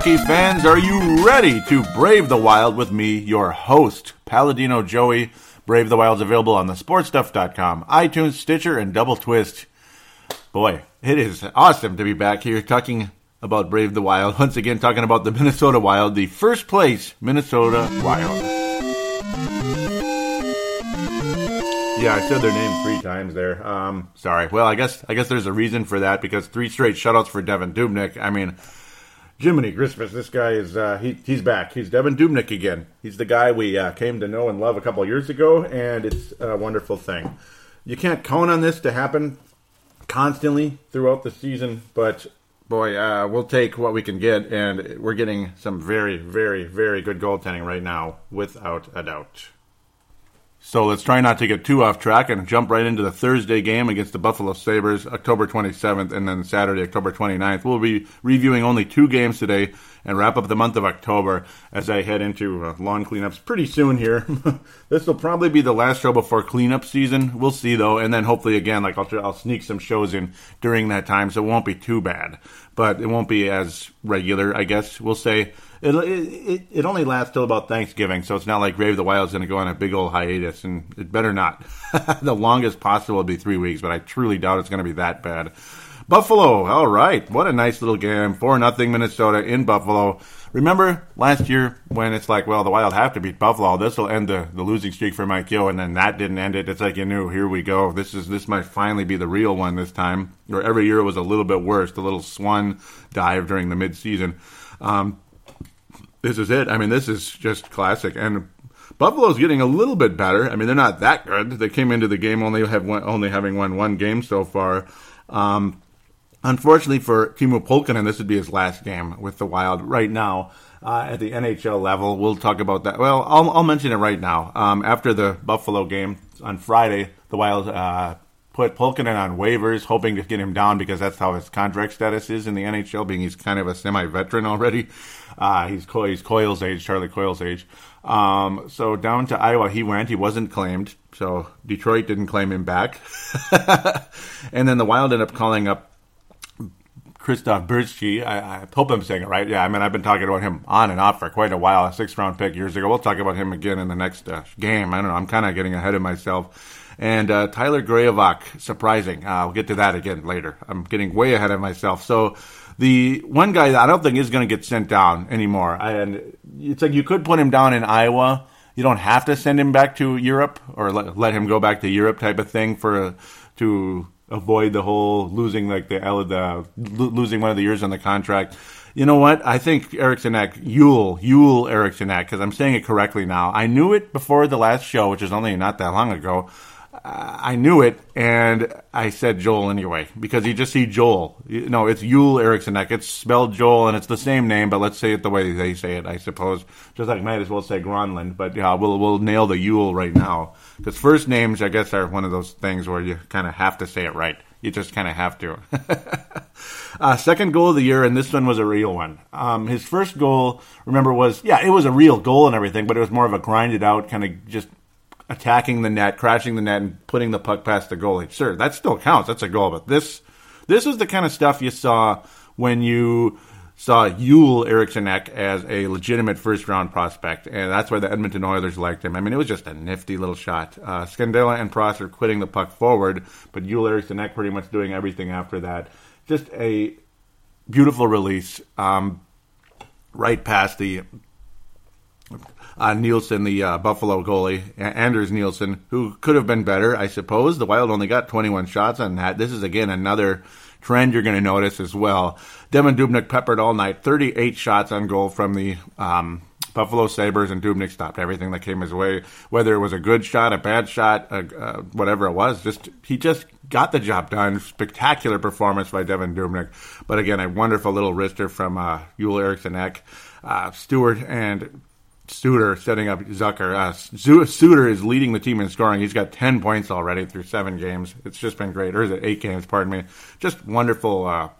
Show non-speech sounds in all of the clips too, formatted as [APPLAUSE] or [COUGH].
Fans. Are you ready to brave the wild with me, your host, Paladino Joey? Brave the Wild's available on the sportstuff.com, iTunes, Stitcher, and Double Twist. Boy, it is awesome to be back here talking about Brave the Wild. [LAUGHS] Once again, talking about the Minnesota Wild, the first place Minnesota Wild. Yeah, I said their name three times there. Um, sorry. Well, I guess I guess there's a reason for that because three straight shutouts for Devan Dubnyk. I mean, Jiminy Christmas, this guy is uh, he, he's back. He's Devan Dubnyk again. He's the guy we uh, came to know and love a couple years ago, and it's a wonderful thing. You can't count on this to happen constantly throughout the season, but boy, uh, we'll take what we can get, and we're getting some very, very, very good goaltending right now, without a doubt. So let's try not to get too off track and jump right into the Thursday game against the Buffalo Sabres, October 27th, and then Saturday, October 29th. We'll be reviewing only two games today and wrap up the month of October as I head into uh, lawn cleanups pretty soon here. [LAUGHS] this will probably be the last show before cleanup season. We'll see though, and then hopefully again, like I'll, I'll sneak some shows in during that time, so it won't be too bad. But it won't be as regular, I guess we'll say. It, it, it only lasts till about Thanksgiving, so it's not like Grave of the Wild's going to go on a big old hiatus, and it better not. [LAUGHS] the longest possible would be three weeks, but I truly doubt it's going to be that bad. Buffalo, all right, what a nice little game, four nothing Minnesota in Buffalo. Remember last year when it's like, well, the Wild have to beat Buffalo. This will end the, the losing streak for Mike Yeo, and then that didn't end it. It's like you knew, here we go. This is this might finally be the real one this time. Or every year it was a little bit worse. The little swan dive during the midseason. Um, this is it. I mean, this is just classic. And Buffalo's getting a little bit better. I mean, they're not that good. They came into the game only have one, only having won one game so far. Um, unfortunately for Teemu Pulkkinen, this would be his last game with the Wild right now. Uh, at the NHL level, we'll talk about that. Well, I'll, I'll mention it right now. Um, after the Buffalo game on Friday, the Wild uh, put Pulkkinen on waivers, hoping to get him down because that's how his contract status is in the NHL, being he's kind of a semi-veteran already. [LAUGHS] Uh, he's, he's Coyle's age, Charlie Coyle's age. Um, so down to Iowa he went. He wasn't claimed, so Detroit didn't claim him back. [LAUGHS] and then the Wild ended up calling up Christoph Bertschi. I, I, hope I'm saying it right. Yeah, I mean, I've been talking about him on and off for quite a while. A six round pick years ago. We'll talk about him again in the next uh, game. I don't know. I'm kind of getting ahead of myself. And uh, Tyler Graovac, surprising. Uh, we'll get to that again later. I'm getting way ahead of myself. So the one guy I don't think is going to get sent down anymore. And it's like you could put him down in Iowa. You don't have to send him back to Europe or let, let him go back to Europe type of thing for to avoid the whole losing like the, the losing one of the years on the contract. You know what? I think Eriksson Ek, Yule, Yule Eriksson Ek, because I'm saying it correctly now. I knew it before the last show, which is only not that long ago. I knew it, and I said Joel anyway because you just see Joel. No, it's Yule Eriksson Ek. It's spelled Joel, and it's the same name, but let's say it the way they say it. I suppose just like might as well say Gronlund, but yeah, we'll we'll nail the Yule right now because first names, I guess, are one of those things where you kind of have to say it right. You just kind of have to. [LAUGHS] uh, second goal of the year, and this one was a real one. Um, his first goal, remember, was yeah, it was a real goal and everything, but it was more of a grinded out kind of just attacking the net, crashing the net, and putting the puck past the goalie. Sure, that still counts. That's a goal. But this, this is the kind of stuff you saw when you saw Yule Eriksson as a legitimate first round prospect, and that's why the Edmonton Oilers liked him. I mean, it was just a nifty little shot. Uh, Scandella and Prosser quitting the puck forward, but Yule Eriksson pretty much doing everything after that. Just a beautiful release, um, right past the uh, Nilsson, the uh, Buffalo goalie, Anders Nilsson, who could have been better, I suppose. The Wild only got 21 shots on that. This is, again, another trend you're going to notice as well. Devan Dubnyk peppered all night, 38 shots on goal from the um, Buffalo Sabres, and Dubnyk stopped everything that came his way, whether it was a good shot, a bad shot, uh, whatever it was. Just He just got the job done. Spectacular performance by Devan Dubnyk. But again, a wonderful little wrister from uh, Joel Eriksson Ek. Uh, Stewart and Suter setting up Zucker. Uh, Suter is leading the team in scoring. He's got 10 points already through seven games. It's just been great. Or is it eight games? Pardon me. Just wonderful uh,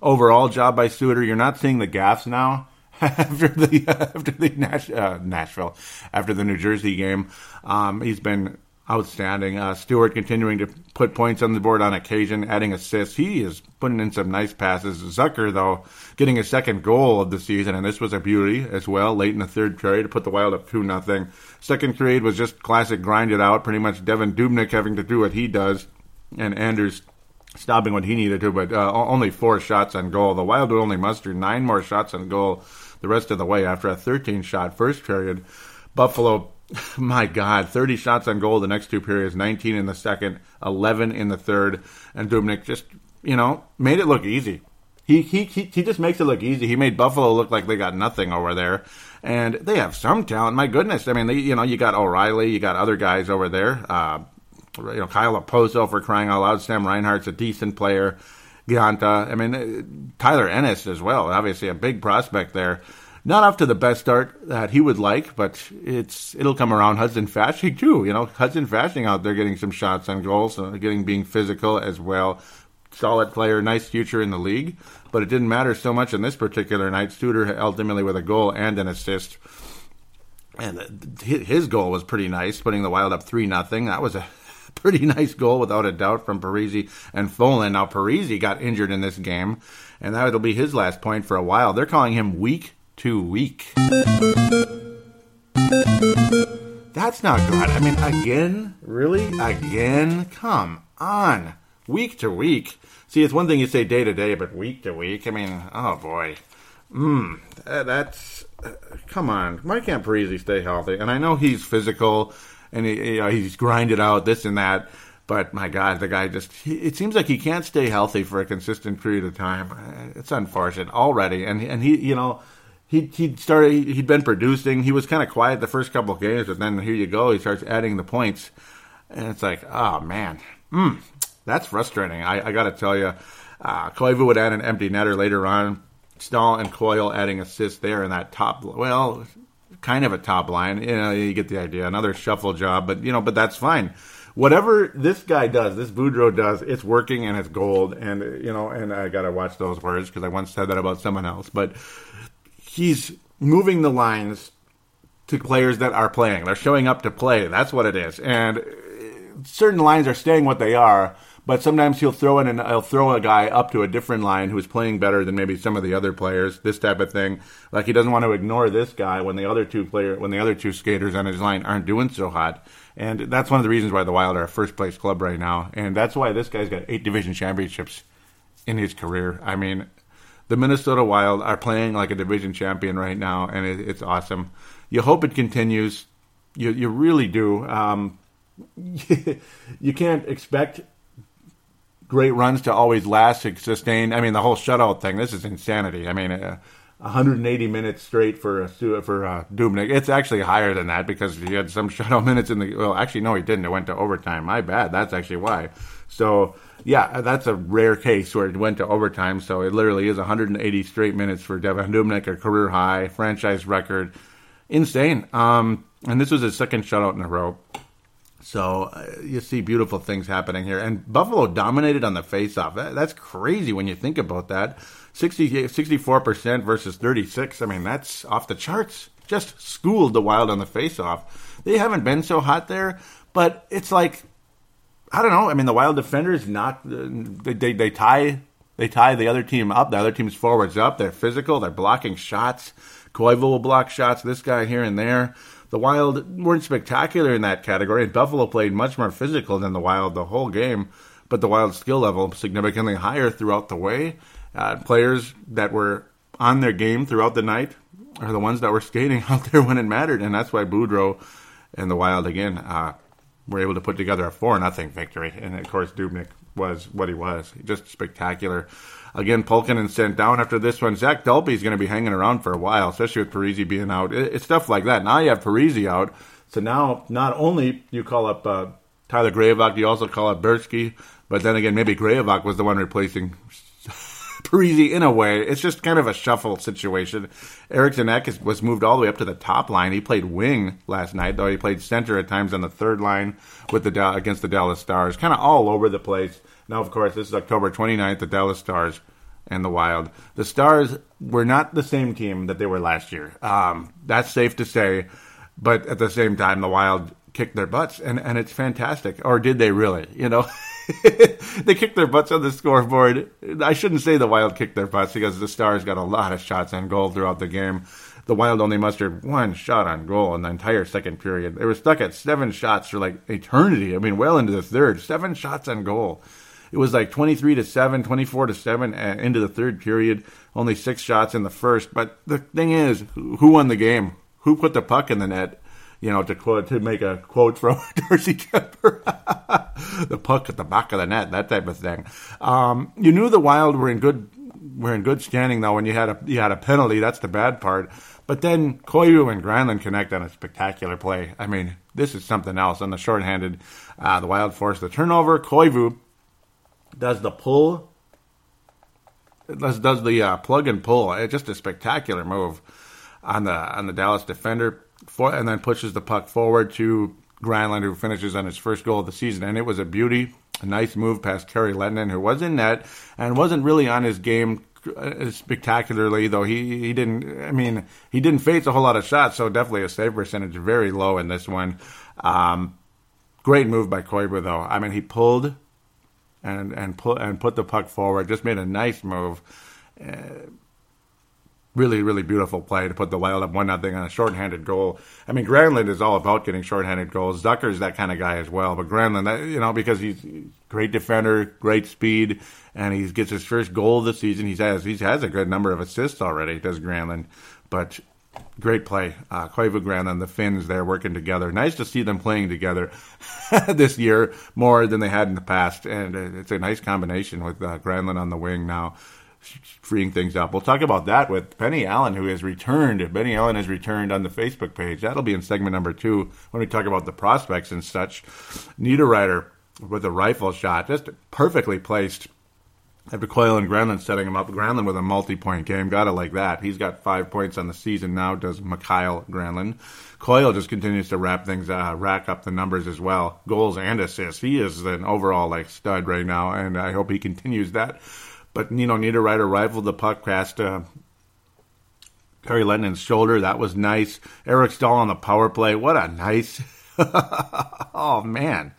overall job by Suter. You're not seeing the gaffes now [LAUGHS] after the [LAUGHS] after the Nash, uh, Nashville after the New Jersey game. Um, he's been outstanding. Uh, Stewart continuing to put points on the board on occasion, adding assists. He is putting in some nice passes. Zucker, though, getting a second goal of the season, and this was a beauty as well, late in the third period to put the Wild up 2 nothing. Second period was just classic grind it out, pretty much Devan Dubnyk having to do what he does, and Anders stopping what he needed to, but uh, only four shots on goal. The Wild would only muster nine more shots on goal the rest of the way after a 13 shot first period. Buffalo [LAUGHS] my God, 30 shots on goal the next two periods, 19 in the second, 11 in the third, and Dubnyk just, you know, made it look easy. He, he, he, just makes it look easy. He made Buffalo look like they got nothing over there. And they have some talent. My goodness. I mean, they, you know, you got O'Reilly, you got other guys over there. Uh, you know, Kyle Okposo for crying out loud. Sam Reinhart's a decent player. Gionta. I mean, uh, Tyler Ennis as well. Obviously, a big prospect there. Not off to the best start that he would like, but it's it'll come around. Hudson Fasching too, you know, Hudson Fasching out there getting some shots on goals, uh, getting being physical as well. Solid player, nice future in the league, but it didn't matter so much in this particular night. Studer ultimately with a goal and an assist, and his goal was pretty nice, putting the Wild up three nothing. That was a [LAUGHS] pretty nice goal without a doubt from Parise and Folin. Now Parise got injured in this game, and that'll be his last point for a while. They're calling him weak too weak. That's not good. I mean, again? Really? Again? Come on. Week to week. See, it's one thing you say day to day, but week to week, I mean, oh boy. Mmm, that's. Uh, come on. Why can't Parise stay healthy? And I know he's physical and he, you know, he's grinded out this and that. But my God, the guy just, he, it seems like he can't stay healthy for a consistent period of time. It's unfortunate already. And, and he, you know, he he started he'd been producing. He was kind of quiet the first couple of games, but then here you go. He starts adding the points, and it's like, oh man, mm, that's frustrating. I, I got to tell you, uh, Koivu would add an empty netter later on. Staal and Coyle adding assists there in that top. Well, kind of a top line. You know, you get the idea. Another shuffle job, but you know, but that's fine. Whatever this guy does, this Boudreau does, it's working and it's gold. And you know, and I got to watch those words because I once said that about someone else, but he's moving the lines to players that are playing. They're showing up to play. That's what it is. And uh, certain lines are staying what they are, but sometimes he'll throw in and he'll throw a guy up to a different line who's playing better than maybe some of the other players. This type of thing. Like he doesn't want to ignore this guy when the other two player when the other two skaters on his line aren't doing so hot. And that's one of the reasons why the Wild are a first place club right now. And that's why this guy's got eight division championships in his career. I mean, the Minnesota Wild are playing like a division champion right now, and it, it's awesome. You hope it continues. You you really do. Um, [LAUGHS] you can't expect great runs to always last and sustain. I mean, the whole shutout thing. This is insanity. I mean. Uh, 180 minutes straight for a for uh, Dubnyk. It's actually higher than that because he had some [LAUGHS] shutout minutes in the. Well, actually, no, he didn't. It went to overtime. My bad. That's actually why. So yeah, that's a rare case where it went to overtime. So it literally is 180 straight minutes for Devan Dubnyk, a career high, franchise record, insane. Um, and this was his second shutout in a row. So uh, you see beautiful things happening here. And Buffalo dominated on the faceoff. That, that's crazy when you think about that. 60, 64% versus 36. I mean, that's off the charts. Just schooled the Wild on the faceoff. They haven't been so hot there, but it's like I don't know. I mean, the Wild defenders not they, they, they tie they tie the other team up. The other team's forwards up. They're physical. They're blocking shots. Koivu will block shots. This guy here and there. The Wild weren't spectacular in that category. And Buffalo played much more physical than the Wild the whole game. But the Wild skill level significantly higher throughout the way. Uh, players that were on their game throughout the night are the ones that were skating [LAUGHS] out there when it mattered, and that's why Boudreau and the Wild again uh, were able to put together a four nothing victory. And of course, Dubnyk was what he was, just spectacular. Again, Pulkkinen sent down after this one. Zach is going to be hanging around for a while, especially with Parise being out. It's stuff like that. Now you have Parise out, so now not only you call up uh, Tyler Graovac, you also call up Bertschi, but then again, maybe Graovac was the one replacing Parise in a way. It's just kind of a shuffle situation. Eriksson Ek was moved all the way up to the top line. He played wing last night, though he played center at times on the third line with the against the Dallas Stars, kind of all over the place. Now, of course, this is October 29th, the Dallas Stars and the Wild. The Stars were not the same team that they were last year. Um, that's safe to say. But at the same time, the Wild kicked their butts, and, and it's fantastic. Or did they really? You know, [LAUGHS] [LAUGHS] they kicked their butts on the scoreboard. I shouldn't say the Wild kicked their butts because the Stars got a lot of shots on goal throughout the game. The Wild only mustered one shot on goal in the entire second period. They were stuck at seven shots for like eternity. I mean, well into the third. Seven shots on goal. It was like 23 to 7, 24 to 7 uh, into the third period. Only six shots in the first. But the thing is, who won the game? Who put the puck in the net? You know, to quote to make a quote from [LAUGHS] Darcy Kuemper, the puck at the back of the net, that type of thing. Um, you knew the Wild were in good were in good standing though when you had a you had a penalty. That's the bad part. But then Koivu and Granlund connect on a spectacular play. I mean, this is something else. On the shorthanded, uh, the Wild force the turnover. Koivu does the pull. Does does the uh, plug and pull? It's just a spectacular move on the on the Dallas defender for, and then pushes the puck forward to Granlund, who finishes on his first goal of the season. And it was a beauty, a nice move past Kari Lehtonen, who was in net and wasn't really on his game uh, spectacularly, though he, he didn't, I mean, he didn't face a whole lot of shots, so definitely a save percentage very low in this one. Um, great move by Koivu, though. I mean, he pulled and and put and put the puck forward, just made a nice move. Uh, really, really beautiful play to put the Wild up one nothing on a shorthanded goal. I mean, Granlund is all about getting shorthanded goals. Zucker's that kind of guy as well, but Granlund, you know, because he's great defender, great speed, and he gets his first goal of the season. He has he has a good number of assists already. Does Granlund, but. Great play. Uh, Koivu Granlund, the Finns there working together. Nice to see them playing together [LAUGHS] this year more than they had in the past. And it's a nice combination with uh, Granlund on the wing now freeing things up. We'll talk about that with Benny Allen, who has returned. Benny Allen has returned on the Facebook page. That'll be in segment number two when we talk about the prospects and such. Niederreiter with a rifle shot, just perfectly placed. After Coyle and Granlund setting him up, Granlund with a multi-point game, got it like that. He's got five points on the season now. Does Mikael Granlund? Coyle just continues to wrap things, uh, rack up the numbers as well, goals and assists. He is an overall like stud right now, and I hope he continues that. But, you know, Niederreiter rifled the puck past uh, Kari Lehtonen's shoulder. That was nice. Eric Staal on the power play. What a nice. [LAUGHS] oh, man.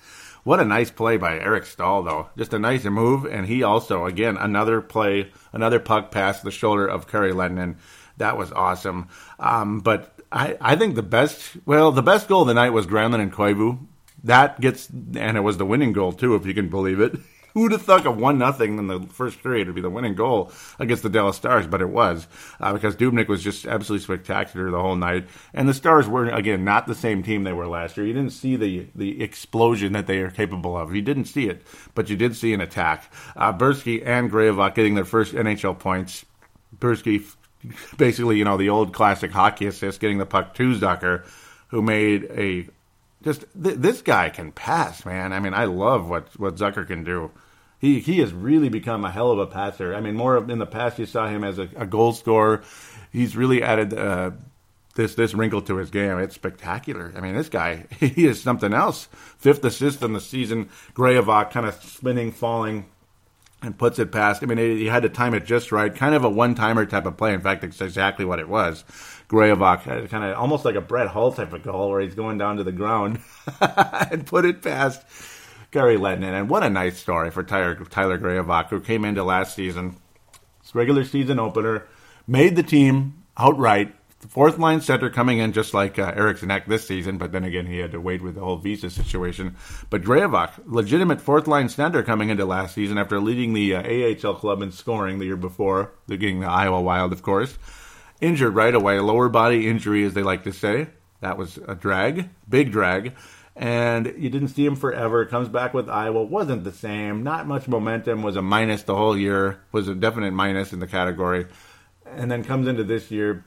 What a nice play by Eric Staal, though. Just a nice move. And he also, again, another play, another puck past the shoulder of Kari Lennon. That was awesome. Um, but I, I think the best, well, the best goal of the night was Granlund and Koivu. That gets, and it was the winning goal, too, if you can believe it. [LAUGHS] Who'd have thought of one nothing in the first period would be the winning goal against the Dallas Stars? But it was uh, because Dubnyk was just absolutely spectacular the whole night, and the Stars were again not the same team they were last year. You didn't see the the explosion that they are capable of. You didn't see it, but you did see an attack. Uh, Bertschi and Graovac getting their first NHL points. Bertschi, basically, you know, the old classic hockey assist, getting the puck to Zucker, who made a just th- this guy can pass, man. I mean, I love what what Zucker can do. He he has really become a hell of a passer. I mean, more in the past you saw him as a, a goal scorer. He's really added uh, this this wrinkle to his game. It's spectacular. I mean, this guy [LAUGHS] he is something else. Fifth assist in the season. Graovac kind of spinning, falling, and puts it past. I mean, he had to time it just right. Kind of a one timer type of play. In fact, it's exactly what it was. Graovac had kind of almost like a Brett Hull type of goal where he's going down to the ground [LAUGHS] and put it past Kari Lehtonen. And what a nice story for Tyler, Tyler Graovac, who came into last season, regular season opener, made the team outright. The fourth line center coming in just like uh, Ek this season, but then again he had to wait with the whole visa situation. But Graovac, legitimate fourth line center coming into last season after leading the uh, AHL club in scoring the year before, they're getting the Iowa Wild, of course injured right away, lower body injury, as they like to say. That was a drag, big drag. And you didn't see him forever. Comes back with Iowa, wasn't the same. Not much momentum. Was a minus the whole year. Was a definite minus in the category. And then comes into this year,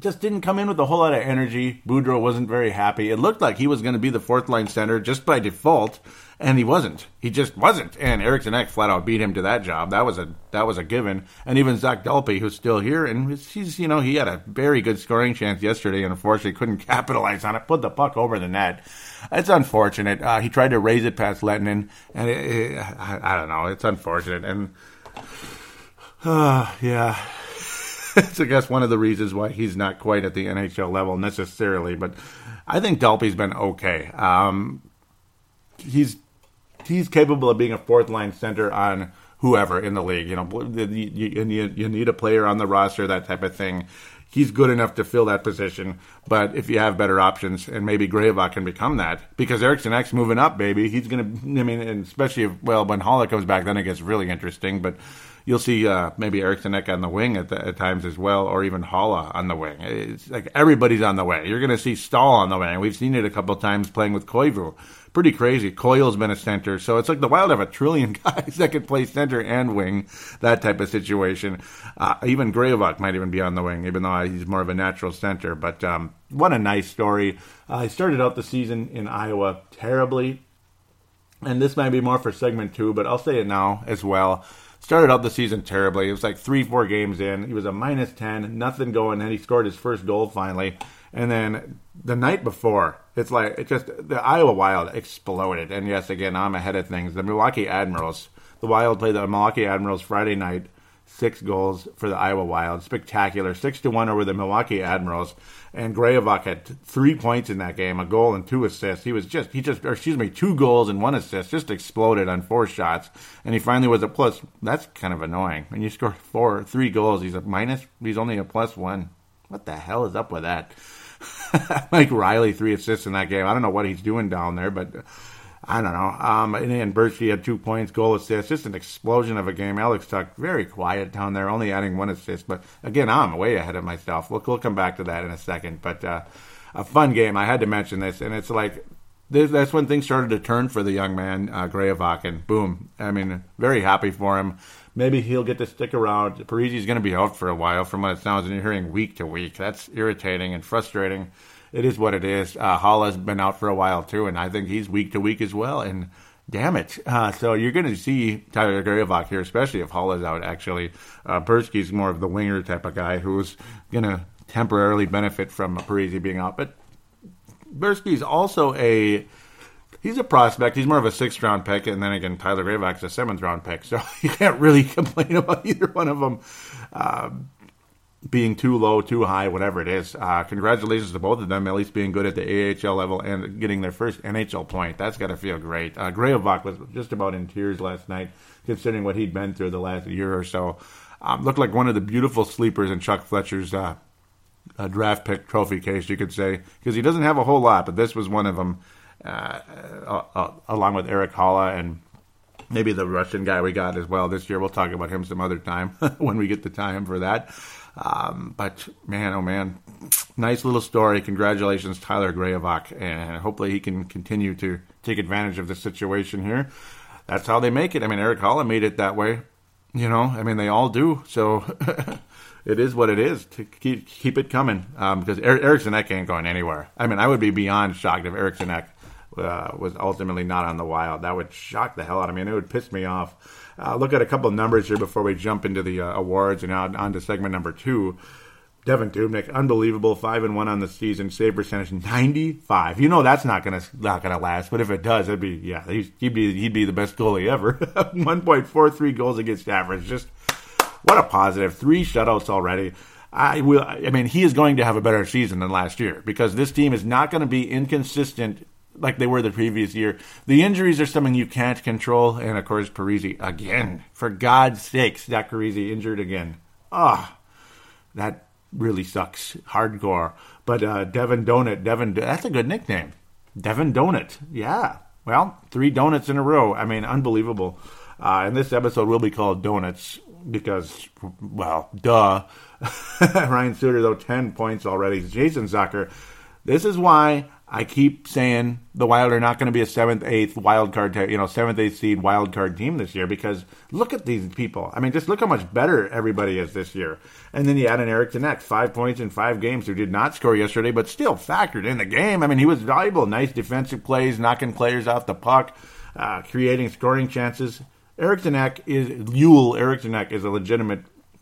just didn't come in with a whole lot of energy. Boudreau wasn't very happy. It looked like he was going to be the fourth line center just by default, and he wasn't. He just wasn't. And Eriksson Ek flat out beat him to that job. That was a that was a given. And even Zach Dalpe, who's still here, and he's you know he had a very good scoring chance yesterday, and unfortunately couldn't [LAUGHS] capitalize on it. Put the puck over the net. It's unfortunate. Uh, he tried to raise it past Lehtonen, and it, it, I, I, don't know. It's unfortunate, and uh, [SIGHS] yeah it's, I guess, one of the reasons why he's not quite at the NHL level necessarily. But I think Dalpe's been okay. Um, he's he's capable of being a fourth line center on whoever in the league. You know, you, you, you need a player on the roster, that type of thing. He's good enough to fill that position, but if you have better options, and maybe Graovac can become that, because Eriksson Ek's moving up, baby. He's gonna. I mean, especially if well, when Haula comes back, then it gets really interesting. But you'll see uh, maybe Eriksson Ek on the wing at, the, at, times as well, or even Haula on the wing. It's like everybody's on the way. You're going to see Staal on the wing. We've seen it a couple times playing with Koivu. Pretty crazy. Coyle's been a center, so it's like the Wild have a trillion [LAUGHS] guys that could play center and wing, that type of situation. Uh, even Graovac might even be on the wing, even though he's more of a natural center. But um, what a nice story. Uh, he started out the season in Iowa terribly, and this might be more for segment two, but I'll say it now as well started out the season terribly. It was like three, four games in. He was a minus 10, nothing going, and he scored his first goal finally. And then the night before, it's like, it just, the Iowa Wild exploded. And yes, again, I'm ahead of things. The Milwaukee Admirals, the Wild played the Milwaukee Admirals Friday night six goals for the Iowa Wild. Spectacular. Six to one over the Milwaukee Admirals. And Graovac had three points in that game, a goal and two assists. He was just he just excuse me, two goals and one assist, just exploded on four shots. And he finally was a plus. That's kind of annoying. When you score four three goals, he's a minus he's only a plus one. What the hell is up with that? [LAUGHS] Mike Reilly, three assists in that game. I don't know what he's doing down there, but I don't know. Um, and then Bertschi had two points, goal assist, just an explosion of a game. Alex Tuch very quiet down there, only adding one assist. But again, I'm way ahead of myself. We'll, we'll come back to that in a second. But uh, a fun game. I had to mention this, and it's like that's when things started to turn for the young man, uh, and boom. I mean, very happy for him. Maybe he'll get to stick around. Parise's going to be out for a while, from what it sounds, and you're hearing week to week. That's irritating and frustrating it is what it is. Uh, Haula's been out for a while too, and I think he's week to week as well. And damn it, uh, so you're going to see Tyler Graovac here, especially if Haula's out. Actually, uh, Bertschi's more of the winger type of guy who's going to temporarily benefit from Parise being out, but Bertschi's also a he's a prospect. He's more of a sixth round pick, and then again, Tyler Graovac's a seventh round pick. So [LAUGHS] you can't really [LAUGHS] complain about either one of them. Um, being too low, too high, whatever it is. Uh, congratulations to both of them, at least being good at the AHL level and getting their first NHL point. That's got to feel great. Uh, Graovac was just about in tears last night, considering what he'd been through the last year or so. Um, looked like one of the beautiful sleepers in Chuck Fletcher's uh, draft pick trophy case, you could say, because he doesn't have a whole lot, but this was one of them, uh, uh, uh, along with Erik Haula and maybe the Russian guy we got as well this year. We'll talk about him some other time [LAUGHS] when we get the time for that. Um, but man, oh man, nice little story. Congratulations, Tyler Graovac, and hopefully he can continue to take advantage of the situation here. That's how they make it. I mean, Erik Haula made it that way. You know, I mean, they all do. So [LAUGHS] it is what it is. To keep keep it coming um, because er- Eriksson Ek ain't going anywhere. I mean, I would be beyond shocked if Eriksson Ek uh, was ultimately not on the Wild. That would shock the hell out of me, and it would piss me off. Uh, look at a couple of numbers here before we jump into the uh, awards and on, on to segment number two. Devan Dubnyk, unbelievable, five and one on the season, save percentage ninety five. You know that's not gonna not gonna last, but if it does, it'd be yeah, he'd be he'd be the best goalie ever. [LAUGHS] one point four three goals against average, just what a positive. Three shutouts already. I will. I mean, he is going to have a better season than last year because this team is not going to be inconsistent like they were the previous year. The injuries are something you can't control, and of course, Parise again. For God's sakes, Zach Parise injured again. Ah, oh, that really sucks. Hardcore. But uh, Devin Donut, Devin, that's a good nickname. Devin Donut. Yeah. Well, three donuts in a row. I mean, unbelievable. Uh, and this episode will be called Donuts. because, well, duh. [LAUGHS] Ryan Suter, though, 10 points already. Jason Zucker. This is why I keep saying the Wild are not going to be a seventh, eighth wild card, you know, seventh, eighth seed wild card team this year because look at these people. I mean, just look how much better everybody is this year. And then you add an Eric Danick, five points in five games, who did not score yesterday, but still factored in the game. I mean, he was valuable, nice defensive plays, knocking players off the puck, uh, creating scoring chances. Eric Danick is Yule. Eric Danick is a legitimate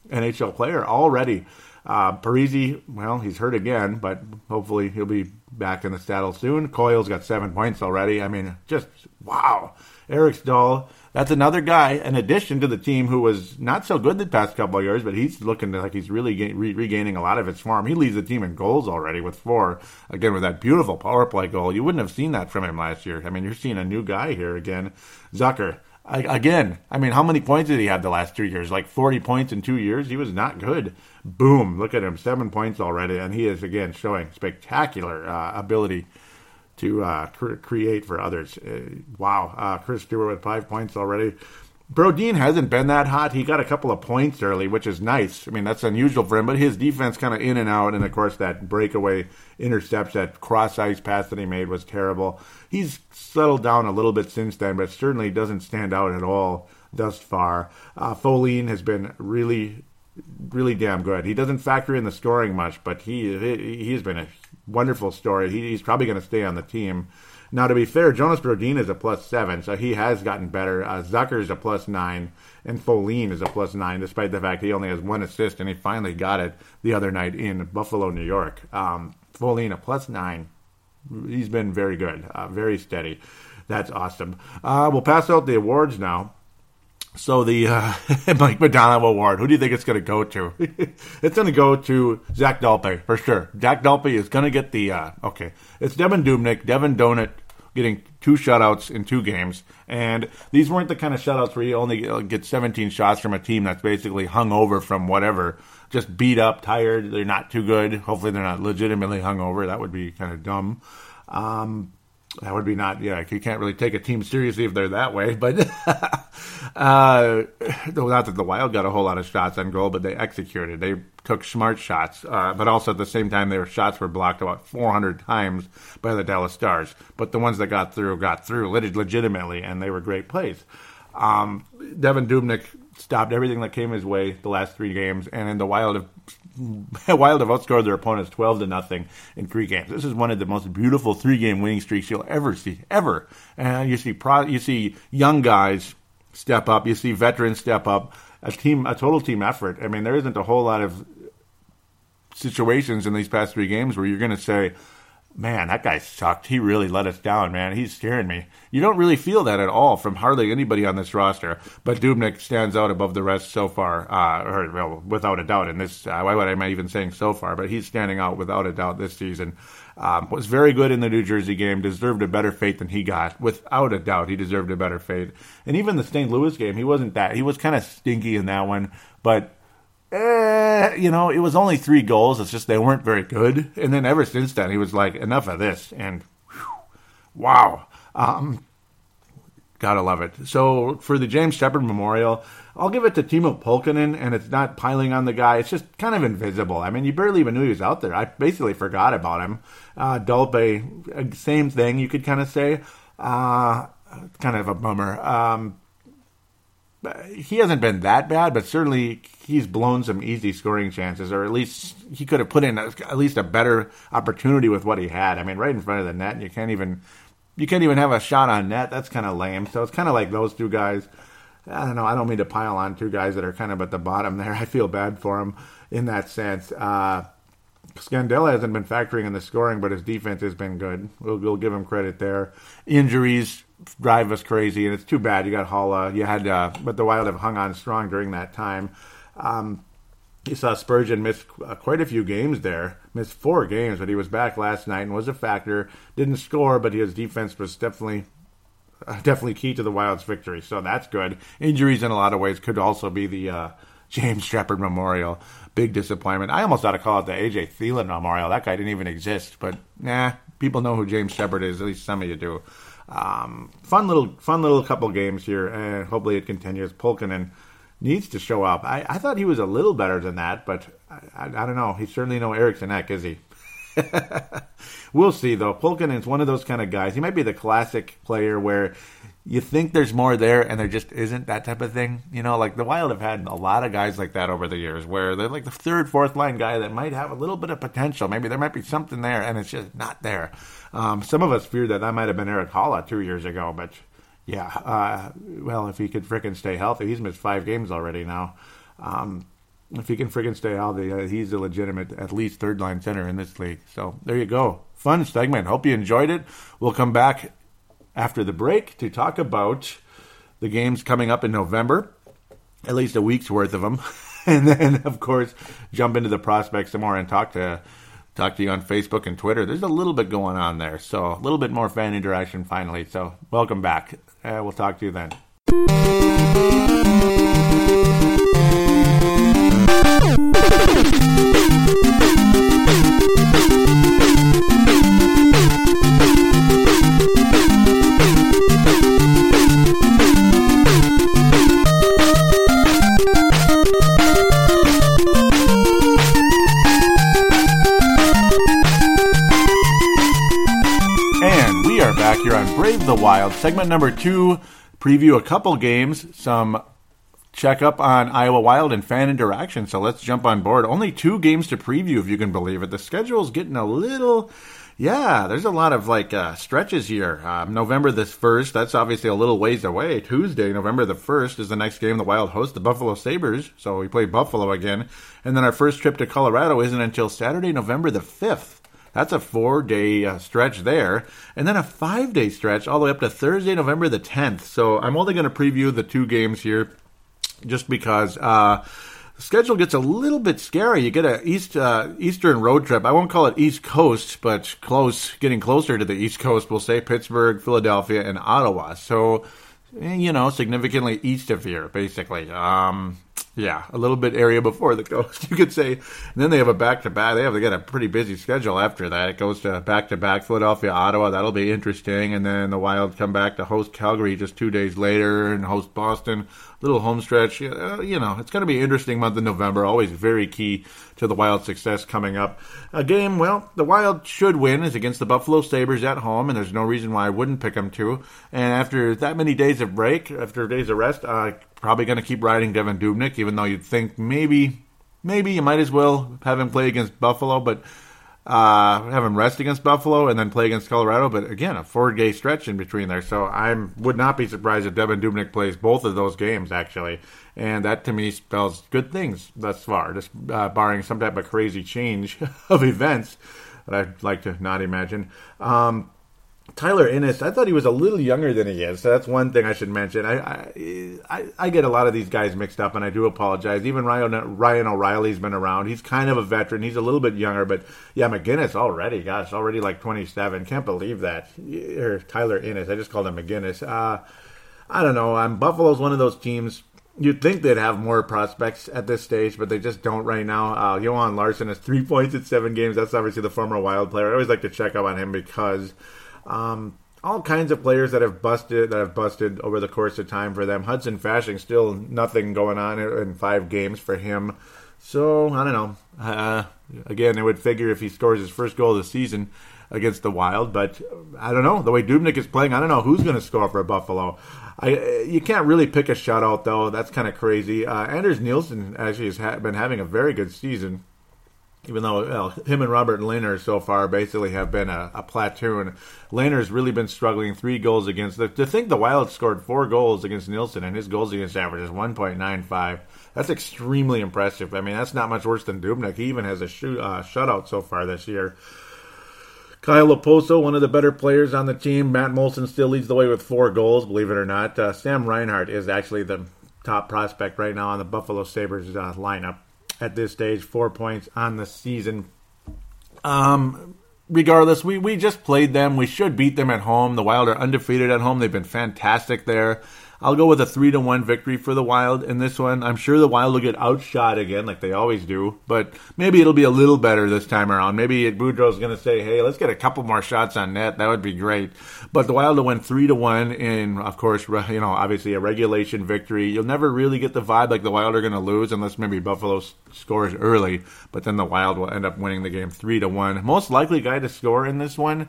NHL player already. Uh, Parise, well, he's hurt again, but hopefully he'll be back in the saddle soon. Coyle's got seven points already. I mean, just wow. Eric Staal, that's another guy, in addition to the team who was not so good the past couple of years, but he's looking like he's really re- regaining a lot of his form. He leads the team in goals already with four. Again, with that beautiful power play goal. You wouldn't have seen that from him last year. I mean, you're seeing a new guy here again. Zucker, I, again, I mean, how many points did he have the last two years? Like 40 points in two years? He was not good. Boom. Look at him. Seven points already. And he is, again, showing spectacular uh, ability to uh, cr- create for others. Uh, wow. Uh, Chris Stewart with five points already. Brodin hasn't been that hot. He got a couple of points early, which is nice. I mean, that's unusual for him, but his defense kind of in and out. And of course, that breakaway intercepts, that cross ice pass that he made was terrible. He's settled down a little bit since then, but certainly doesn't stand out at all thus far. Uh, has been really, really damn good. He doesn't factor in the scoring much, but he, he he's been a wonderful story. He, he's probably going to stay on the team. Now, to be fair, Jonas Brodin is a plus seven, so he has gotten better. Uh, Zucker is a plus nine, and Folin is a plus nine, despite the fact he only has one assist, and he finally got it the other night in Buffalo, New York. Um, Folin a plus nine. He's been very good, uh, very steady. That's awesome. Uh, we'll pass out the awards now. So the uh, [LAUGHS] Mike Modano Award, who do you think it's going to go to? [LAUGHS] it's going to go to Zach Dalpe for sure. Zach Dalpe is going to get the uh, okay. It's Devan Dubnyk, Devin Donut getting two shutouts in two games, and these weren't the kind of shutouts where you only get 17 shots from a team that's basically hung over from whatever, just beat up, tired. They're not too good. Hopefully, they're not legitimately hung over. That would be kind of dumb. Um, that would be not yeah you can't really take a team seriously if they're that way [LAUGHS] but uh not that the wild got a whole lot of shots on goal but they executed they took smart shots uh, but also at the same time their shots were blocked about 400 times by the dallas stars but the ones that got through got through legitimately and they were great plays um, Devan Dubnyk stopped everything that came his way the last three games, and in the Wild have [LAUGHS] Wild have outscored their opponents twelve to nothing in three games. This is one of the most beautiful three game winning streaks you'll ever see, ever. And you see pro, you see young guys step up, you see veterans step up. A team, a total team effort. I mean, there isn't a whole lot of situations in these past three games where you're going to say, man, that guy sucked. He really let us down, man. He's scaring me. You don't really feel that at all from hardly anybody on this roster. But Dubnyk stands out above the rest so far, uh, or well, without a doubt. In this, uh, why would I even saying so far? But he's standing out without a doubt this season. Um, was very good in the New Jersey game. Deserved a better fate than he got, without a doubt. He deserved a better fate. And even the St. Louis game, he wasn't that. He was kind of stinky in that one, but eh, you know, it was only three goals. It's just they weren't very good. And then ever since then, he was like, enough of this. And whew, wow. Um, gotta love it. So for the James Sheppard Memorial, I'll give it to Teemu Pulkkinen, and it's not piling on the guy. It's just kind of invisible. I mean, you barely even knew he was out there. I basically forgot about him. Uh, Dalpe, same thing, you could kind of say. Uh, kind of a bummer. Um, he hasn't been that bad, but certainly he's blown some easy scoring chances, or at least he could have put in a, at least a better opportunity with what he had. I mean, right in front of the net, and you can't even you can't even have a shot on net. That's kind of lame. So it's kind of like those two guys. I don't know. I don't mean to pile on two guys that are kind of at the bottom there. [LAUGHS] I feel bad for him in that sense. Uh, Scandella hasn't been factoring in the scoring, but his defense has been good. We'll, we'll give him credit there. Injuries drive us crazy, and it's too bad. You got Haula, you had, uh, but the Wild have hung on strong during that time. Um, you saw Spurgeon miss uh, quite a few games there, missed four games, but he was back last night and was a factor. Didn't score, but his defense was definitely uh, definitely key to the Wild's victory. So that's good. Injuries in a lot of ways could also be the uh, [LAUGHS] James Sheppard Memorial. Big disappointment. I almost ought to call it the AJ Thelen Memorial. That guy didn't even exist, but nah, people know who James Sheppard is. At least some of you do. Um, fun little, fun little couple games here, and hopefully it continues. Pulkkinen needs to show up. I, I thought he was a little better than that, but I, I, I don't know. He's certainly no Eriksson Ek, is he? [LAUGHS] we'll see, though. Pulkkinen's one of those kind of guys. He might be the classic player where you think there's more there and there just isn't that type of thing. You know, like the Wild have had a lot of guys like that over the years where they're like the third, fourth line guy that might have a little bit of potential. Maybe there might be something there and it's just not there. Um, some of us feared that that might have been Erik Haula two years ago, but yeah, uh, well, if he could fricking stay healthy, he's missed five games already now. Um, if he can friggin' stay healthy, uh, he's a legitimate, at least third line center in this league. So there you go. Fun segment. Hope you enjoyed it. We'll come back after the break to talk about the games coming up in November, at least a week's worth of them. [LAUGHS] and then, of course, jump into the prospects some more and talk to talk to you on Facebook and Twitter. There's a little bit going on there, so a little bit more fan interaction finally. So welcome back. Uh, we'll talk to you then. Wild, segment number two. Preview a couple games, some check up on Iowa Wild and fan interaction. So let's jump on board. Only two games to preview, if you can believe it. The schedule's getting a little. Yeah, there's a lot of like uh, stretches here. Um, November the first, that's obviously a little ways away. Tuesday, November the first, is the next game. The Wild host the Buffalo Sabres, so we play Buffalo again. And then our first trip to Colorado isn't until Saturday, November the fifth. That's a four day uh, stretch there. And then a five day stretch all the way up to Thursday, November the 10th. So I'm only going to preview the two games here just because. Uh, the schedule gets a little bit scary. You get a east uh, eastern road trip. I won't call it East Coast, but close, getting closer to the East Coast. We'll say Pittsburgh, Philadelphia, and Ottawa. So, eh, you know, significantly east of here, basically. Um, yeah, a little bit area before the coast, [LAUGHS] you could say. And then they have a back to back. They have they got a pretty busy schedule after that. It goes to back to back Philadelphia, Ottawa. That'll be interesting. And then the Wild come back to host Calgary just two days later and host Boston. Little home stretch. Uh, you know, it's going to be an interesting month in November. Always very key to the Wild success coming up. A game, well, the Wild should win is against the Buffalo Sabres at home, and there's no reason why I wouldn't pick them to. And after that many days of break, after days of rest, I uh, probably going to keep riding Devan Dubnyk, even though you'd think maybe, maybe you might as well have him play against Buffalo, but uh, have him rest against Buffalo and then play against Colorado. But again, a four day stretch in between there. So I would not be surprised if Devan Dubnyk plays both of those games, actually. And that to me spells good things thus far, just uh, barring some type of crazy change [LAUGHS] of events that I'd like to not imagine. Um, Tyler Ennis, I thought he was a little younger than he is. So that's one thing I should mention. I, I I get a lot of these guys mixed up, and I do apologize. Even Ryan Ryan O'Reilly's been around. He's kind of a veteran. He's a little bit younger, but yeah, McGinnis already, gosh, already like 27. Can't believe that. Or Tyler Ennis, I just called him McGinnis. Uh, I don't know. Um, Buffalo's one of those teams. You'd think they'd have more prospects at this stage, but they just don't right now. Uh, Johan Larsson has three [LAUGHS] points in seven games. That's obviously the former Wild player. I always like to check up on him because um, all kinds of players that have busted that have busted over the course of time for them. Hudson Fasching still nothing going on in five games for him. So I don't know. Uh, again, I would figure if he scores his first goal of the season against the Wild, but I don't know the way Dubnyk is playing. I don't know who's going to score for Buffalo. I you can't really pick a shutout though. That's kind of crazy. Uh, Anders Nilsson actually has ha- been having a very good season even though well, him and Robert Lehner so far basically have been a, a platoon. Lehner's really been struggling. Three goals against. The, to think the Wild scored four goals against Nilsson and his goals against average is 1.95. That's extremely impressive. I mean, that's not much worse than Dubnyk. He even has a shoot, uh, shutout so far this year. Kyle Okposo, one of the better players on the team. Matt Moulson still leads the way with four goals, believe it or not. Uh, Sam Reinhart is actually the top prospect right now on the Buffalo Sabres uh, lineup at this stage, four points on the season. Um, regardless, we, we just played them. We should beat them at home. The Wild are undefeated at home. They've been fantastic there. I'll go with a three to one victory for the Wild in this one. I'm sure the Wild will get outshot again, like they always do, but maybe it'll be a little better this time around. Maybe Boudreau's going to say, "Hey, let's get a couple more shots on net. That would be great." But the Wild will win three to one in, of course, you know, obviously a regulation victory. You'll never really get the vibe like the Wild are going to lose unless maybe Buffalo scores early, but then the Wild will end up winning the game three to one. Most likely guy to score in this one.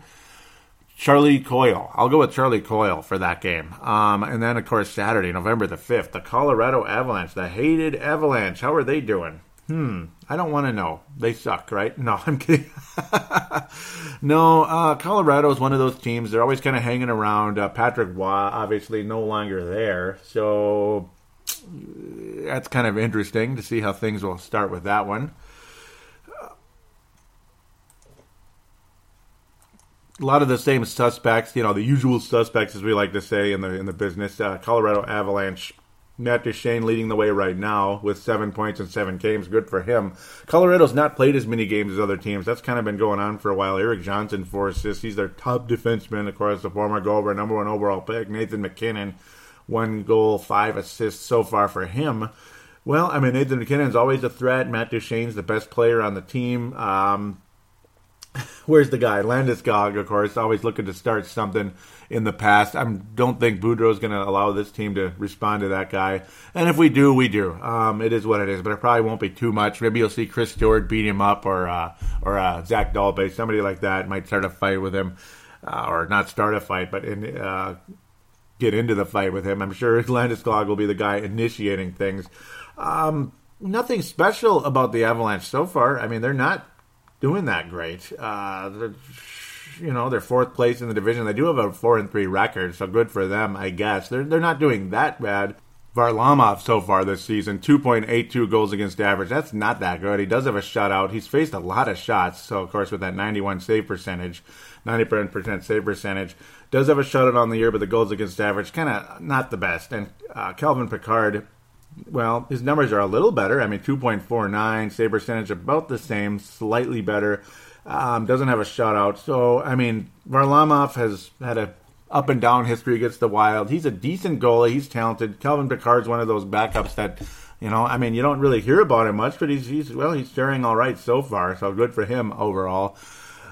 Charlie Coyle. I'll go with Charlie Coyle for that game. Um, and then, of course, Saturday, November the 5th, the Colorado Avalanche, the hated Avalanche. How are they doing? Hmm, I don't want to know. They suck, right? [LAUGHS] No, I'm kidding. [LAUGHS] no, uh, Colorado is one of those teams. They're always kind of hanging around. Uh, Patrick Roy, obviously, no longer there. So that's kind of interesting to see how things will start with that one. A lot of the same suspects, you know, the usual suspects, as we like to say in the in the business. Uh, Colorado Avalanche, Matt Duchene leading the way right now with seven points in seven games. Good for him. Colorado's not played as many games as other teams. That's kind of been going on for a while. Erik Johnson, four assists. He's their top defenseman, of course, the former Gopher, number one overall pick. Nathan MacKinnon, one goal, five assists so far for him. Well, I mean, Nathan MacKinnon's always a threat. Matt Duchene's the best player on the team. Um, [LAUGHS] where's the guy? Landeskog, of course, always looking to start something in the past. I don't think Boudreau's going to allow this team to respond to that guy. And if we do, we do. Um, it is what it is, but it probably won't be too much. Maybe you'll see Chris Stewart beat him up or uh, or uh, Zach Dalpe, somebody like that might start a fight with him. Uh, or not start a fight, but in, uh, get into the fight with him. I'm sure [LAUGHS] Landeskog will be the guy initiating things. Um, nothing special about the Avalanche so far. I mean, they're not doing that great. Uh, you know, they're fourth place in the division. They do have a four and three record, so good for them, I guess. They're they're not doing that bad. Varlamov so far this season, 2.82 goals against average. That's not that good. He does have a shutout. He's faced a lot of shots. So, of course, with that 91 save percentage, 90% save percentage, does have a shutout on the year, but the goals against average, kind of not the best. And uh, Calvin Pickard, well, his numbers are a little better. I mean, 2.49, save percentage about the same, slightly better. Um, doesn't have a shutout. So, I mean, Varlamov has had a up and down history against the Wild. He's a decent goalie. He's talented. Calvin Pickard's one of those backups that, you know, I mean, you don't really hear about him much, but he's, he's well, he's faring all right so far. So good for him overall.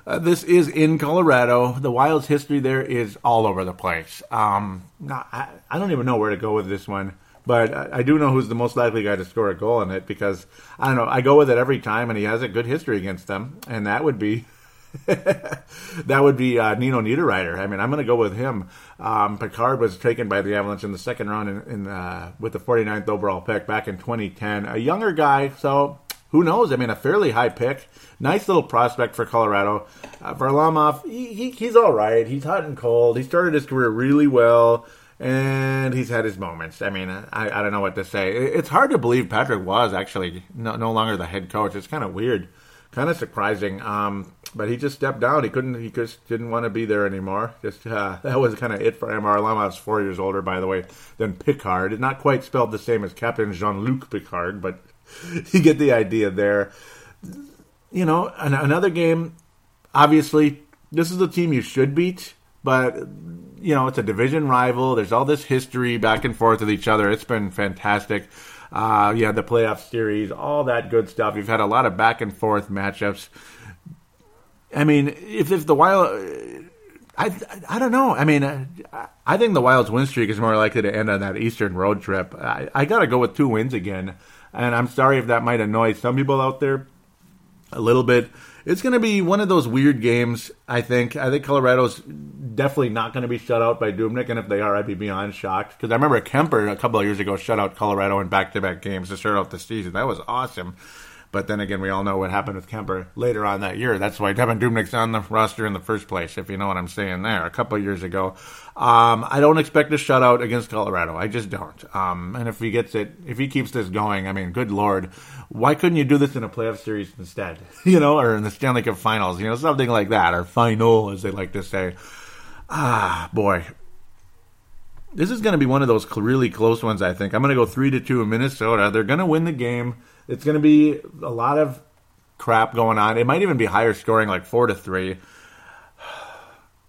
Uh, this is in Colorado. The Wild's history there is all over the place. Um, I, I don't even know where to go with this one. But I do know who's the most likely guy to score a goal in it because I don't know. I go with it every time, and he has a good history against them, and that would be [LAUGHS] that would be uh, Nino Niederreiter. I mean, I'm going to go with him. Um, Pickard was taken by the Avalanche in the second round in, in uh, with the 49th overall pick back in 2010. A younger guy, so who knows? I mean, a fairly high pick. Nice little prospect for Colorado. Uh, Varlamov, he, he, he's all right. He's hot and cold. He started his career really well and he's had his moments. I mean, I, I don't know what to say. It's hard to believe Patrick was actually no, no longer the head coach. It's kind of weird, kind of surprising. Um, but he just stepped down. He couldn't. He just didn't want to be there anymore. Just uh, [LAUGHS] that was kind of it for him. Varlamov was four years older, by the way, than Pickard. Not quite spelled the same as Captain Jean Luc Picard, but [LAUGHS] you get the idea there. You know, an, another game. Obviously, this is the team you should beat, but you know, it's a division rival. There's all this history back and forth with each other. It's been fantastic. Uh, you had the playoff series, all that good stuff. You've had a lot of back and forth matchups. I mean, if, if the Wild, I, I don't know. I mean, I think the Wild's win streak is more likely to end on that Eastern road trip. I, I got to go with two wins again. And I'm sorry if that might annoy some people out there a little bit it's going to be one of those weird games. I think. I think Colorado's definitely not going to be shut out by Dubnyk, and if they are, I'd be beyond shocked because I remember Kuemper a couple of years ago shut out Colorado in back-to-back games to start out the season. That was awesome. But then again, we all know what happened with Kuemper later on that year. That's why Devan Dubnyk's on the roster in the first place, if you know what I'm saying there, a couple years ago. Um, I don't expect a shutout against Colorado. I just don't. Um, and if he gets it, if he keeps this going, I mean, good lord, why couldn't you do this in a playoff series instead? [LAUGHS] you know, or in the Stanley Cup Finals, you know, something like that, or final, as they like to say. Ah, boy, this is going to be one of those really close ones. I think I'm going to go three to two in Minnesota. They're going to win the game. It's going to be a lot of crap going on. It might even be higher scoring, like four to three.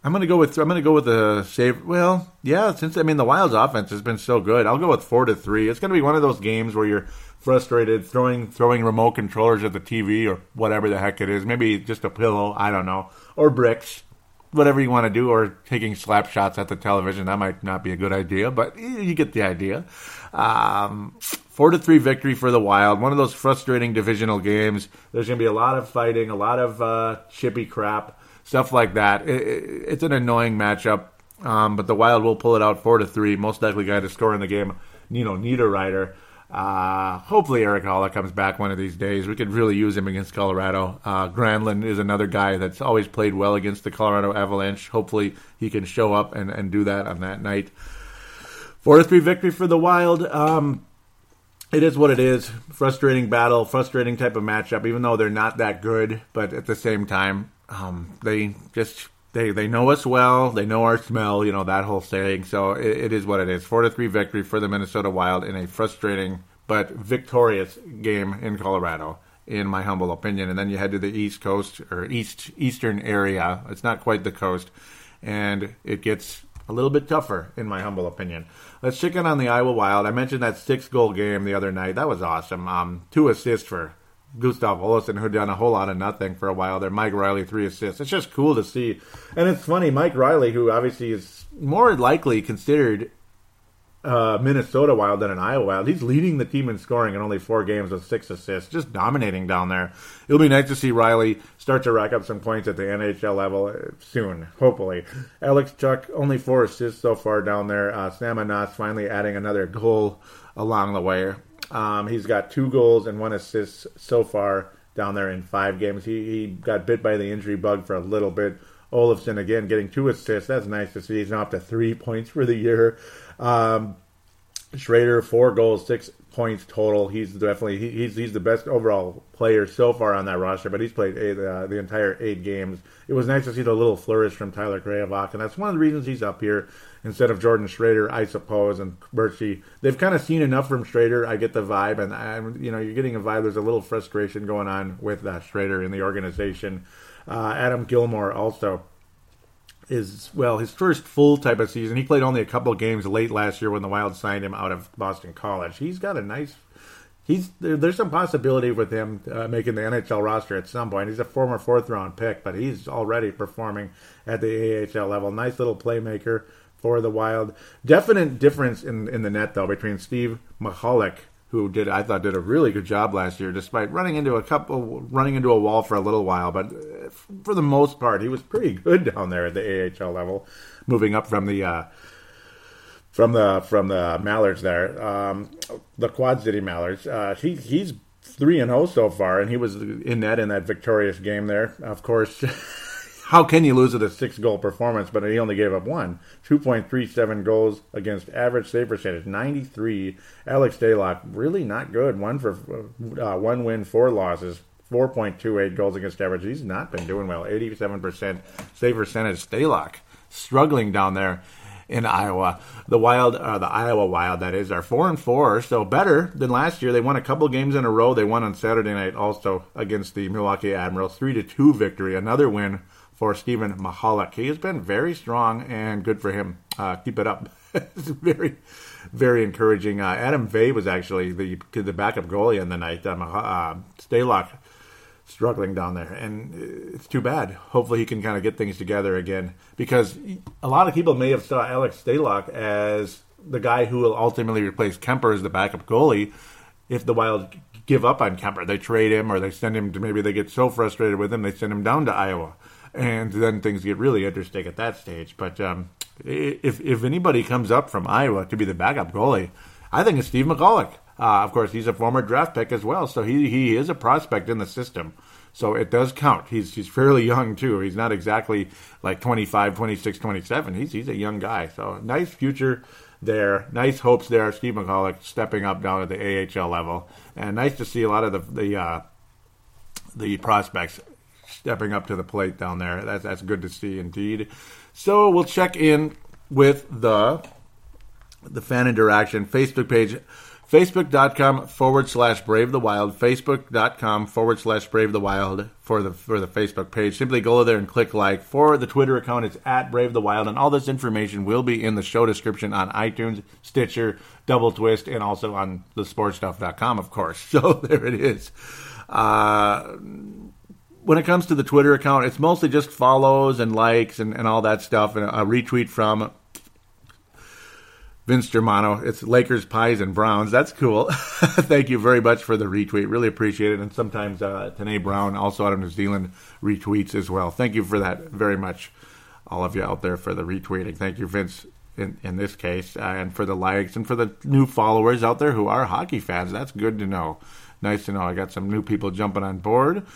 I'm gonna go with I'm gonna go with the save. Well, yeah, since I mean the Wild's offense has been so good, I'll go with four to three. It's gonna be one of those games where you're frustrated, throwing throwing remote controllers at the TV or whatever the heck it is. Maybe just a pillow, I don't know, or bricks, whatever you want to do, or taking slap shots at the television. That might not be a good idea, but you get the idea. Um, four to three victory for the Wild. One of those frustrating divisional games. There's gonna be a lot of fighting, a lot of uh, chippy crap stuff like that. It, it, it's an annoying matchup, um, but the Wild will pull it out four to three. Most likely guy to score in the game, know, Niederreiter. Uh, hopefully Erik Haula comes back one of these days. We could really use him against Colorado. Uh, Granlund is another guy that's always played well against the Colorado Avalanche. Hopefully he can show up and, and do that on that night. Four to three victory for the Wild. Um, it is what it is. Frustrating battle, frustrating type of matchup. Even though they're not that good, but at the same time, um, they just they they know us well. They know our smell. You know that whole saying. So it, it is what it is. Four to three victory for the Minnesota Wild in a frustrating but victorious game in Colorado, in my humble opinion. And then you head to the East Coast or East Eastern area. It's not quite the coast, and it gets a little bit tougher, in my humble opinion. Let's check in on the Iowa Wild. I mentioned that six goal game the other night. That was awesome. Um, two assists for Gustav Olofsson, who done a whole lot of nothing for a while there. Mike Reilly, three assists. It's just cool to see. And it's funny, Mike Reilly, who obviously is more likely considered uh, Minnesota Wild than an Iowa Wild. He's leading the team in scoring in only four games with six assists, just dominating down there. It'll be nice to see Reilly start to rack up some points at the NHL level uh, soon, hopefully. Alex Tuch, only four assists so far down there. Uh, Sam Anas finally adding another goal along the way. Um, he's got two goals and one assist so far down there in five games. He, he got bit by the injury bug for a little bit. Olofsson again getting two assists. That's nice to see. He's now up to three points for the year. Um, Schroeder four goals, six points total. He's definitely he, he's he's the best overall player so far on that roster. But he's played eight, uh, the entire eight games. It was nice to see the little flourish from Tyler Graovac, and that's one of the reasons he's up here instead of Jordan Schroeder, I suppose, and Bertschi. They've kind of seen enough from Schroeder. I get the vibe, and I'm, you know, you're getting a vibe. There's a little frustration going on with uh, Schroeder in the organization. Uh, Adam Gilmour also is well his first full type of season. He played only a couple games late last year when the Wild signed him out of Boston College. He's got a nice. He's there, there's some possibility with him uh, making the NHL roster at some point. He's a former fourth round pick, but he's already performing at the AHL level. Nice little playmaker for the Wild. Definite difference in in the net though between Steve Michalek, who did I thought did a really good job last year, despite running into a couple running into a wall for a little while. But uh, for the most part, he was pretty good down there at the AHL level, moving up from the. Uh, from the from the Mallards there, um, the Quad City Mallards. Uh, he he's three and zero oh so far, and he was in that in that victorious game there. Of course, [LAUGHS] how can you lose with a six goal performance? But he only gave up one. 2.37 goals against average save percentage, 93. Alex Stalock, really not good. One for uh, one win, four losses. 4.28 goals against average. He's not been doing well. 87% save percentage. Daylock struggling down there in Iowa. The Wild, uh, the Iowa Wild, that is, are four and four, so better than last year. They won a couple games in a row. They won on Saturday night also against the Milwaukee Admirals, three to two victory. Another win for Stephen Michalek. He has been very strong and good for him. Uh, keep it up. [LAUGHS] it's very, very encouraging. Uh, Adam Vay was actually the the backup goalie in the night. Uh, uh, Stalock struggling down there, and it's too bad. Hopefully, he can kind of get things together again because a lot of people may have saw Alex Stalock as the guy who will ultimately replace Kuemper as the backup goalie if the Wild give up on Kuemper. They trade him or they send him to maybe they get so frustrated with him they send him down to Iowa and then things get really interesting at that stage. But um, if if anybody comes up from Iowa to be the backup goalie, I think it's Steve Michalek. Uh, of course, he's a former draft pick as well, so he he is a prospect in the system. So it does count. He's he's fairly young too. He's not exactly like 25, 26, 27. He's he's a young guy. So nice future there. Nice hopes there. Steve Michalek stepping up down at the AHL level, and nice to see a lot of the the uh, the prospects stepping up to the plate down there. That's that's good to see indeed. So we'll check in with the the fan interaction Facebook page. Facebook.com forward slash Brave the Wild. Facebook.com forward slash Brave the Wild for the for the Facebook page. Simply go there and click like. For the Twitter account, it's at Brave the Wild, and all this information will be in the show description on iTunes, Stitcher, Double Twist, and also on the sportstuff.com, of course. [LAUGHS] So there it is. Uh, when it comes to the Twitter account, it's mostly just follows and likes and, and all that stuff, and a retweet from Vince Germano. It's Lakers, Pies, and Browns. That's cool. [LAUGHS] Thank you very much for the retweet. Really appreciate it. And sometimes uh, Tanae Brown, also out of New Zealand, retweets as well. Thank you for that very much, all of you out there for the retweeting. Thank you, Vince, in, in this case, uh, and for the likes and for the new followers out there who are hockey fans. That's good to know. Nice to know. I got some new people jumping on board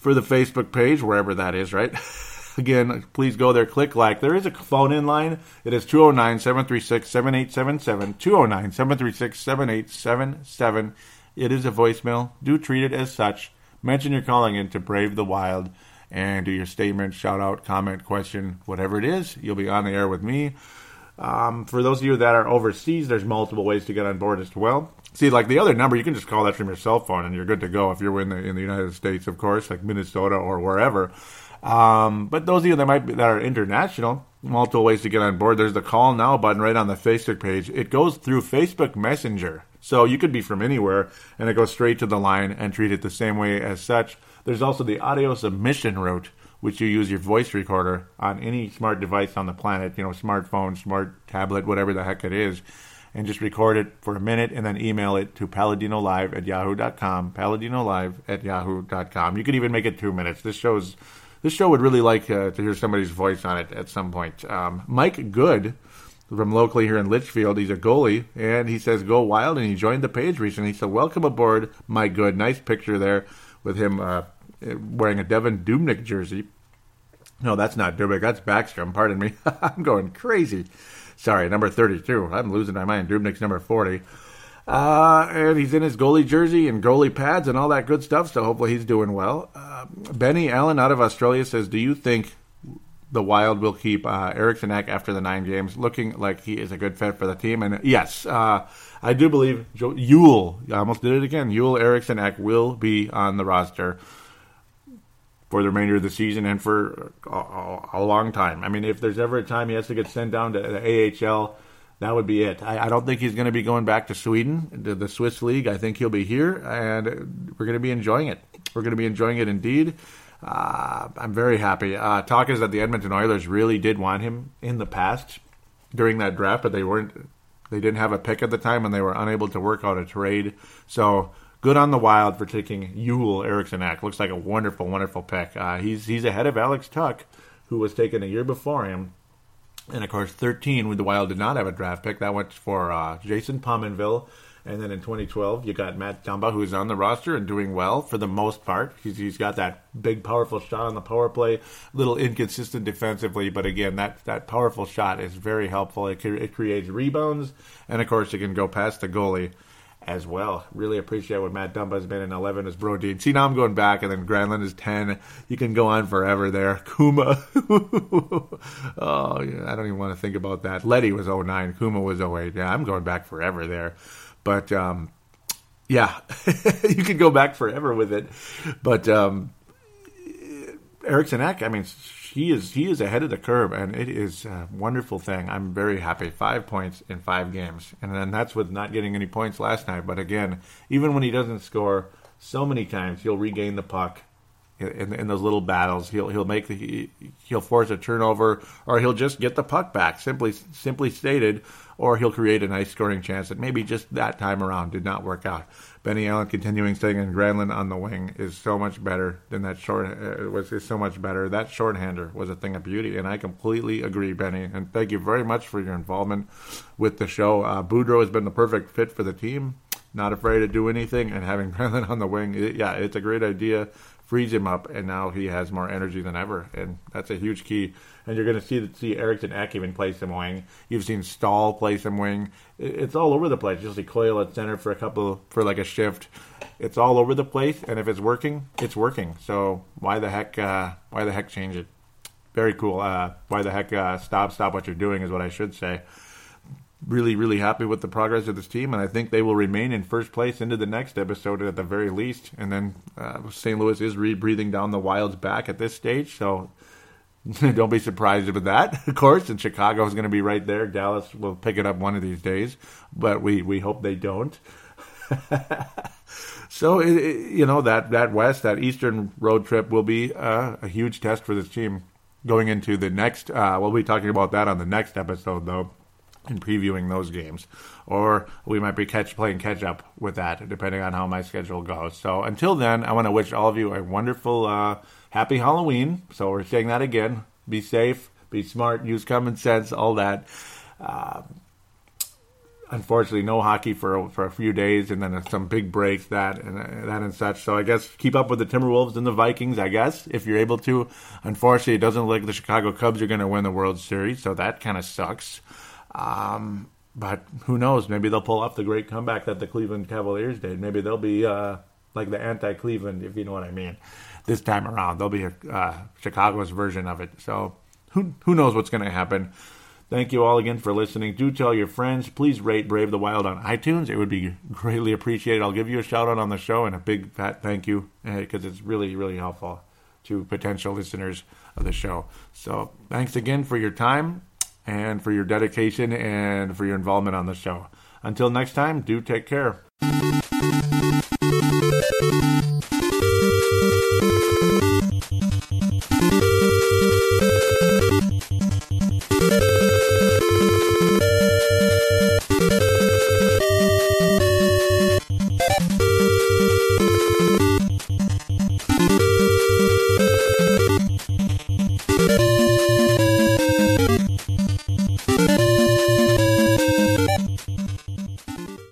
for the Facebook page, wherever that is, right? [LAUGHS] Again, please go there, click like. There is a phone in line. It is 209 736 7877. 209 736 7877. It is a voicemail. Do treat it as such. Mention you're calling in to Brave the Wild and do your statement, shout out, comment, question, whatever it is. You'll be on the air with me. Um, for those of you that are overseas, there's multiple ways to get on board as well. See, like the other number, you can just call that from your cell phone, and you're good to go. If you're in the in the United States, of course, like Minnesota or wherever. Um, but those of you that might be, that are international, multiple ways to get on board. There's the call now button right on the Facebook page. It goes through Facebook Messenger, so you could be from anywhere, and it goes straight to the line and treat it the same way as such. There's also the audio submission route, which you use your voice recorder on any smart device on the planet, you know, smartphone, smart tablet, whatever the heck it is, and just record it for a minute and then email it to paladinolive at yahoo.com, paladinolive at yahoo.com. You could even make it two minutes. This shows this show would really like uh, to hear somebody's voice on it at some point. Um, Mike Good from locally here in Litchfield, he's a goalie, and he says go wild, and he joined the page recently. So welcome aboard, Mike Good. Nice picture there with him uh, wearing a Devan Dubnyk jersey. No, that's not Dubnyk. That's Backstrom. Pardon me. [LAUGHS] I'm going crazy. Sorry, number 32. I'm losing my mind. Dubnyk's number 40. Uh, and he's in his goalie jersey and goalie pads and all that good stuff. So hopefully he's doing well. Uh, Benny Allen out of Australia says, "Do you think the Wild will keep uh, Eriksson Ek after the nine games, looking like he is a good fit for the team?" And yes, uh, I do believe Joe, Joel. I almost did it again. Joel Eriksson Ek will be on the roster for the remainder of the season and for a, a, long time. I mean, if there's ever a time he has to get sent down to the AHL that would be it. I, I don't think he's going to be going back to Sweden, to the Swiss league. I think he'll be here, and we're going to be enjoying it. We're going to be enjoying it indeed. Uh, I'm very happy. Uh, talk is that the Edmonton Oilers really did want him in the past during that draft, but they weren't. They didn't have a pick at the time, and they were unable to work out a trade. So good on the Wild for taking Joel Eriksson Ek. Looks like a wonderful, wonderful pick. Uh, he's he's ahead of Alex Tuch, who was taken a year before him and of course, 13, when the Wild did not have a draft pick, that went for uh, Jason Pominville. And then in 2012, you got Matt Dumba, who's on the roster and doing well for the most part. He's, he's got that big, powerful shot on the power play, a little inconsistent defensively, but again, that, that powerful shot is very helpful. It, it creates rebounds, and of course, it can go past the goalie as well. Really appreciate what Matt Dumba has been in 11 as Brodin. See, now I'm going back, and then Granlund is 10. You can go on forever there. [LAUGHS] Cuma. [LAUGHS] oh, yeah, I don't even want to think about that. Leddy was 09. Cuma was 08. Yeah, I'm going back forever there. But, um, yeah, [LAUGHS] you can go back forever with it. But um, Eriksson Ek, I mean, he is he is ahead of the curve, and it is a wonderful thing. I'm very happy. Five points in five games, and then that's with not getting any points last night. But again, even when he doesn't score, so many times he'll regain the puck in, in those little battles. He'll he'll make the he'll force a turnover, or he'll just get the puck back. Simply simply stated, or he'll create a nice scoring chance that maybe just that time around did not work out. Benny Allen continuing staying in Granlund on the wing is so much better than that short. Uh, was is so much better. That shorthander was a thing of beauty, and I completely agree, Benny. And thank you very much for your involvement with the show. Uh, Boudreau has been the perfect fit for the team. Not afraid to do anything, and having [LAUGHS] Granlund on the wing, it, yeah, it's a great idea frees him up, and now he has more energy than ever, and that's a huge key. And you're going to see see Eriksson Ek even play some wing. You've seen Staal play some wing. It's all over the place. You'll see Coyle at center for a couple for like a shift. It's all over the place, and if it's working, it's working. So why the heck uh, why the heck change it? Very cool. Uh, why the heck uh, stop stop what you're doing is what I should say. Really, really happy with the progress of this team, and I think they will remain in first place into the next episode at the very least. And then uh, St. Louis is re-breathing down the Wild's back at this stage, so [LAUGHS] don't be surprised with that, [LAUGHS] of course. And Chicago is going to be right there. Dallas will pick it up one of these days, but we, we hope they don't. [LAUGHS] so it, it, you know that that West, that Eastern road trip will be uh, a huge test for this team going into the next. Uh, we'll be talking about that on the next episode, though and previewing those games, or we might be catch playing catch up with that, depending on how my schedule goes. So until then, I want to wish all of you a wonderful, uh, happy Halloween. So we're saying that again. Be safe, be smart, use common sense, all that. Uh, unfortunately, no hockey for for a few days, and then some big breaks that and uh, that and such. So I guess keep up with the Timberwolves and the Vikings. I guess if you're able to. Unfortunately, it doesn't look like the Chicago Cubs are going to win the World Series, so that kind of sucks. Um, but who knows? Maybe they'll pull off the great comeback that the Cleveland Cavaliers did. Maybe they'll be uh, like the anti-Cleveland, if you know what I mean. This time around, they'll be a, uh, Chicago's version of it. So who who knows what's going to happen? Thank you all again for listening. Do tell your friends. Please rate Brave the Wild on iTunes. It would be greatly appreciated. I'll give you a shout out on the show and a big fat thank you because uh, it's really really helpful to potential listeners of the show. So thanks again for your time and for your dedication and for your involvement on the show. Until next time, do take care.